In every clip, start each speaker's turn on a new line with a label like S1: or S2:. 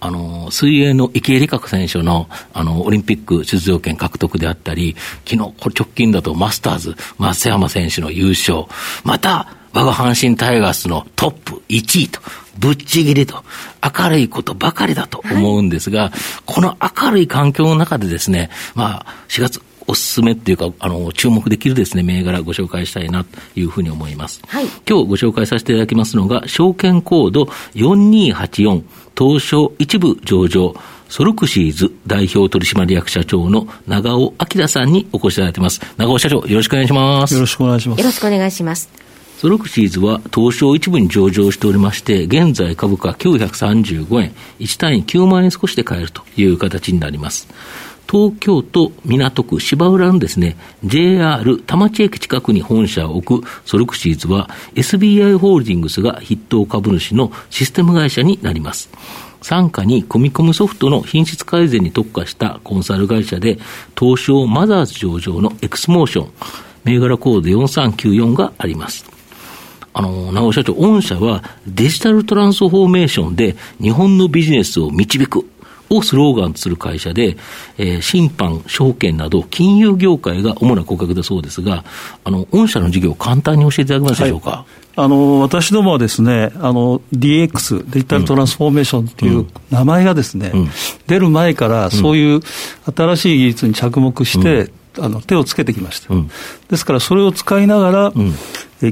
S1: あの、水泳の池江璃花子選手の、あの、オリンピック出場権獲得であったり、昨日、これ直近だとマスターズ、松山選手の優勝、また、我が阪神タイガースのトップ1位と、ぶっちぎりと、明るいことばかりだと思うんですが、はい、この明るい環境の中でですね、まあ、4月、おすすめっていうか、あの、注目できるですね、銘柄ご紹介したいなというふうに思います。はい。今日ご紹介させていただきますのが、証券コード4284、東証一部上場、ソルクシーズ代表取締役社長の長尾明さんにお越しいただいています。長尾社長、よろしくお願いします。
S2: よろしくお願いします。
S3: よろしくお願いします。
S1: ソルクシーズは東証一部に上場しておりまして、現在株価935円、1単位9万円少しで買えるという形になります。東京都港区芝浦のですね、JR 田町駅近くに本社を置くソルクシーズは SBI ホールディングスが筆頭株主のシステム会社になります。傘下に組み込むソフトの品質改善に特化したコンサル会社で、東証マザーズ上場のエクスモーション、銘柄コード4394があります。あの、直社長、御社はデジタルトランスフォーメーションで日本のビジネスを導くをスローガンとする会社で、えー、審判、証券など金融業界が主な顧客だそうですが、あの、御社の事業簡単に教えていただけますでしょうか？はい。
S2: あの私どもはですね、あの DX、デジタルトランスフォーメーションっていう名前がですね、うん、出る前からそういう新しい技術に着目して、うん、あの手をつけてきました、うん、ですからそれを使いながら、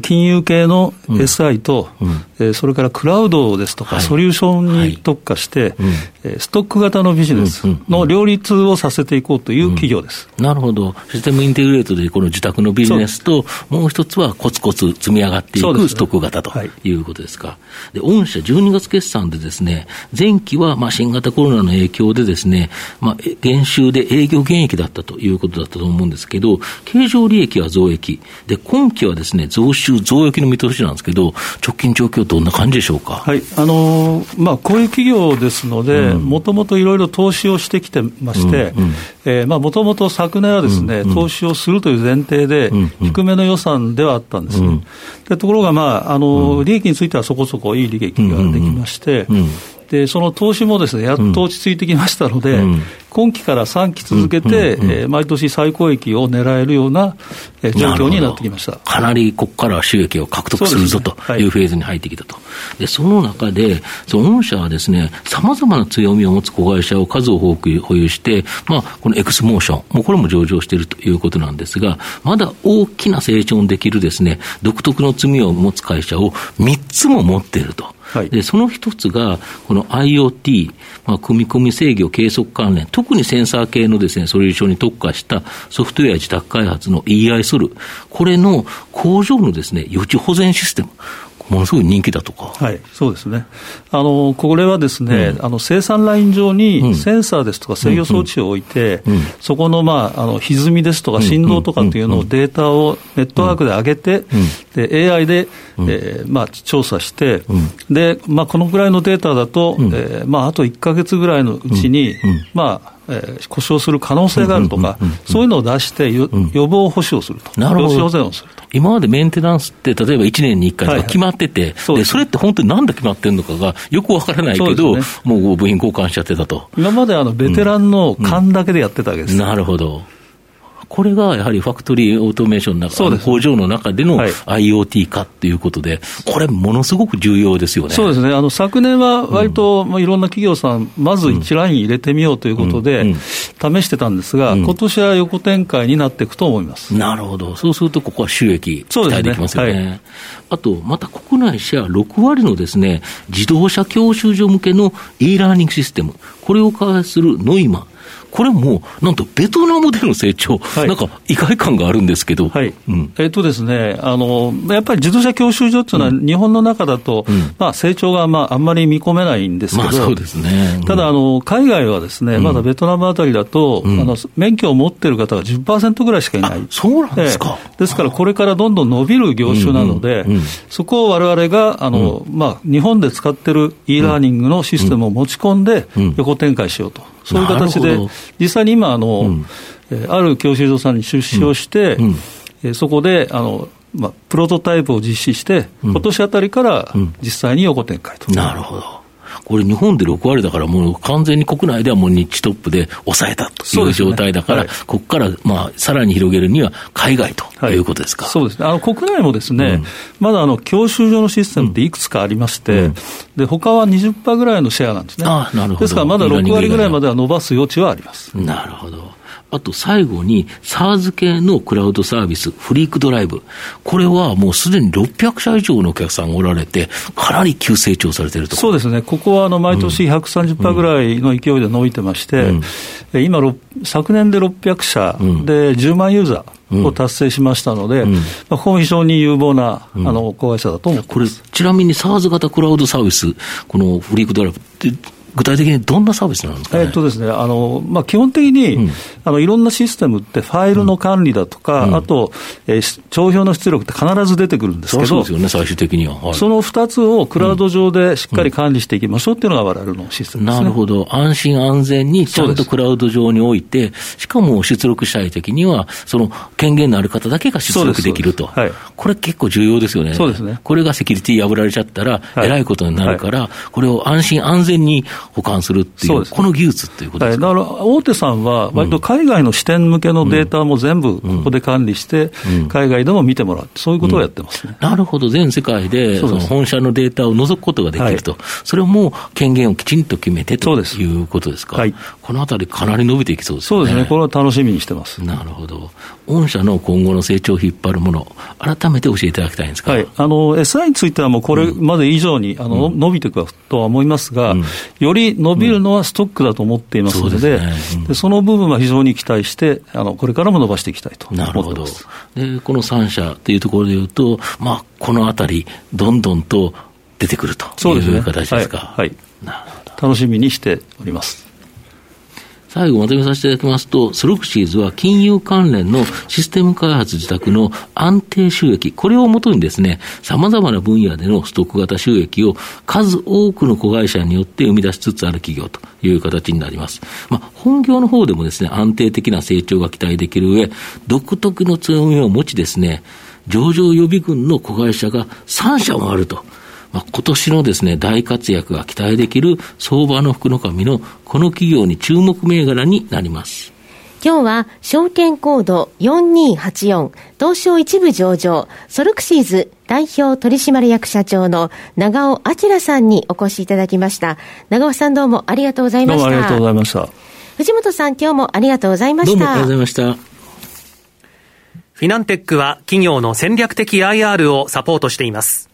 S2: 金融系の SI と、うん、それからクラウドですとか、ソリューションに特化して、ストック型のビジネスの両立をさせていこうという企業です、
S1: なるほど、システムインテグレートでこの自宅のビジネスと、もう一つはコツコツ積み上がっていくストック型とい。うことですか。で、御社12月決算でですね、前期はまあ新型コロナの影響でですね、まあ、減収で営業減益だったということだったと思うんですけど、経常利益は増益、で、今期はですね、増収増益の見通しなんですけど、直近状況、どんな感じでしょうか？
S2: はい。あのー、まあ、こういう企業ですので、もともといろいろ投資をしてきてまして、もともと昨年はですね、うんうん、投資をするという前提で、低めの予算ではあったんです、うん、でところが、まああの利益についてはそこそこいい利益ができまして、でその投資もですねやっと落ち着いてきましたので、うん、今期から3期続けて、うんうん、えー、毎年最高益を狙えるような、えー、状況になってきました。
S1: かなりここから収益を獲得するぞというフェーズに入ってきたと、でその中で、その御社はですね、さまざまな強みを持つ子会社を数を多く保有して、まあ、このエクスモーション、もうこれも上場しているということなんですが、まだ大きな成長できるですね、独特の罪を持つ会社を3つも持っていると。はい、でその一つが、この IoT、まあ、組み込み制御計測関連、特にセンサー系のですね、ソリューションに特化したソフトウェア自宅開発の EI ソル、これの工場のですね、予知保全システム、ものすごい人気だとか。
S2: はい、そうですね。あの、これはですね、うん、あの、生産ライン上にセンサーですとか制御装置を置いて、うんうん、そこの、まあ、あの、歪みですとか振動とかっていうのをデータをネットワークで上げて、で、AI で、えー、まあ、調査して、で、まあ、このぐらいのデータだと、えー、まあ、あと1か月ぐらいのうちに、まあ、えー、故障する可能性があるとか、そういうのを出して予防保守をすると、
S1: なるほど
S2: 保全をすると。
S1: 今までメンテナンスって、例えば1年に1回とか決まってて、はいはい、でそれって本当になんで決まってるのかがよくわからないけど、ね、もう部品交換しちゃってたと。
S2: 今まであのベテランの勘だけでやってたわけです。
S1: うんうん、なるほど。これがやはりファクトリーオートメーションの中、工場の中での IoT 化っていうことで、これ、ものすごく重要ですよね。
S2: そうですね、あの昨年は割と、まあ、いろんな企業さん、まず一ライン入れてみようということで、試してたんですが、今年は横展開になっていくと思います。
S1: なるほど、そうすると、ここは収益、期待できますよね。ねはい、あと、また国内シェア6割のですね自動車教習所向けの e ラーニングシステム、これを開発するノイマこれも、なんとベトナムでの成長、はい、なんか意外感があるんですけど。
S2: はい。うん、えっとですね、あの、やっぱり自動車教習所っていうのは、日本の中だと、うん、まあ成長がまああんまり見込めないんですけど、まあ、
S1: そうですね。
S2: ただ、あの、海外はですね、まだベトナムあたりだと、あの、免許を持ってる方が10%ぐらいしかいない。
S1: そうなんですか。
S2: ですから、これからどんどん伸びる業種なので、そこをわれわれが、あの、まあ、日本で使ってる e ラーニングのシステムを持ち込んで、横展開しようと。そういう形で、実際に今、あの、ある教習所さんに出資をして、そこで、あの、まあ、プロトタイプを実施して、今年あたりから実際に横展開と。
S1: なるほど。これ、日本で6割だから、もう完全に国内ではもう日地トップで抑えたという状態だから、ねはい、ここからまあさらに広げるには海外ということですか、
S2: はい、そうですね、あの国内もですね、うん、まだあの教習所のシステムっていくつかありまして、うん、で他は20%ぐらいのシェアなんですね。
S1: あなるほど。
S2: ですからまだ6割ぐらいまでは伸ばす余地はあります。
S1: なるほど。あと最後に SARS 系のクラウドサービス、フリークドライブ。これはもうすでに600社以上のお客さんがおられて、かなり急成長されてると
S2: そうですね。ここはあの毎年130%ぐらいの勢いで伸びてまして、うん、今、昨年で600社で10万ユーザー。を達成しましたので、うん、まあ、ここも非常に有望な、あの子会社だと思これ、
S1: ちなみに SARS 型クラウドサービス、このフリークドライブって、具体的にどんなサービスなんですか、ね、
S2: えっとですね、あの、まあ、基本的に、うん、あの、いろんなシステムってファイルの管理だとか、うん、あと、えー、帳票の出力って必ず出てくるんですけど、
S1: そうですよね、最終的には。
S2: はい、その2つをクラウド上でしっかり管理していきましょうっていうのが我々のシステムです、
S1: ね、なるほど。安心安全にちゃんとクラウド上に置いて、しかも出力したいときには、その権限のある方だけが出力できると。はい、これ結構重要ですよね。
S2: そうですね。
S1: これがセキュリティ破られちゃったら、えらいことになるから、はい、これを安心安全に保管するっていう、この技術っていうことですか、
S2: はい、だから大手さんは、割と海外の支店向けのデータも全部ここで管理して、海外でも見てもらう、そういうことをやってますね、
S1: なるほど、全世界でその本社のデータを除くことができると、はい、それをもう権限をきちんと決めてということですか、はい、このあたり、かなり伸びていきそうですね。
S2: そうですね、これは楽しみにしてます。
S1: なるほど。御社の今後の成長を引っ張るもの、改めて教えていただきたいんですか、
S2: はい、あの SI については、もうこれまで以上に、あの伸びていくとは思いますが、より伸びるのはストックだと思っていますので、そね。うん、その部分は非常に期待して、あのこれからも伸ばしていきたいと思ってます。
S1: でこの3社というところでいうと、まあ、このあたり、どんどんと出てくるという形ですか？
S2: はい、はい、楽しみにしております。
S1: 最後まとめさせていただきますと、スロクシーズは金融関連のシステム開発自宅の安定収益、これをもとにですね、様々な分野でのストック型収益を数多くの子会社によって生み出しつつある企業という形になります。まあ、本業の方でもですね、安定的な成長が期待できる上、独特の強みを持ちですね、上場予備軍の子会社が3社もあると。まあ、今年のですね、大活躍が期待できる相場の福の神のこの企業に注目銘柄になります。
S3: 今日は証券コード4284東証一部上場ソルクシーズ代表取締役社長の長尾明さんにお越しいただきました。長尾さんどうもありがとうございました。
S2: どうもありがとうございました。
S3: 藤本さん今日もありがとうございました。どう
S1: もありがとうございました。
S4: フィナンテックは企業の戦略的 IR をサポートしています。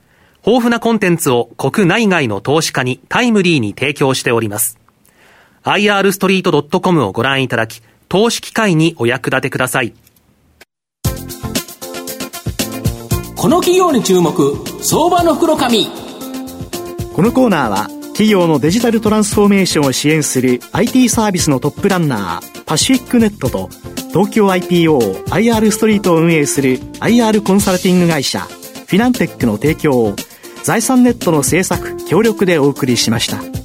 S4: 豊富なコンテンツを国内外の投資家にタイムリーに提供しております。irstreet.com をご覧いただき、投資機会にお役立てください。
S5: この企業に注目、相場の袋紙。
S6: このコーナーは、企業のデジタルトランスフォーメーションを支援する IT サービスのトップランナー、パシフィックネットと、東京 IPO、IR ストリートを運営する IR コンサルティング会社、フィナンテックの提供を財産ネットの制作協力でお送りしました。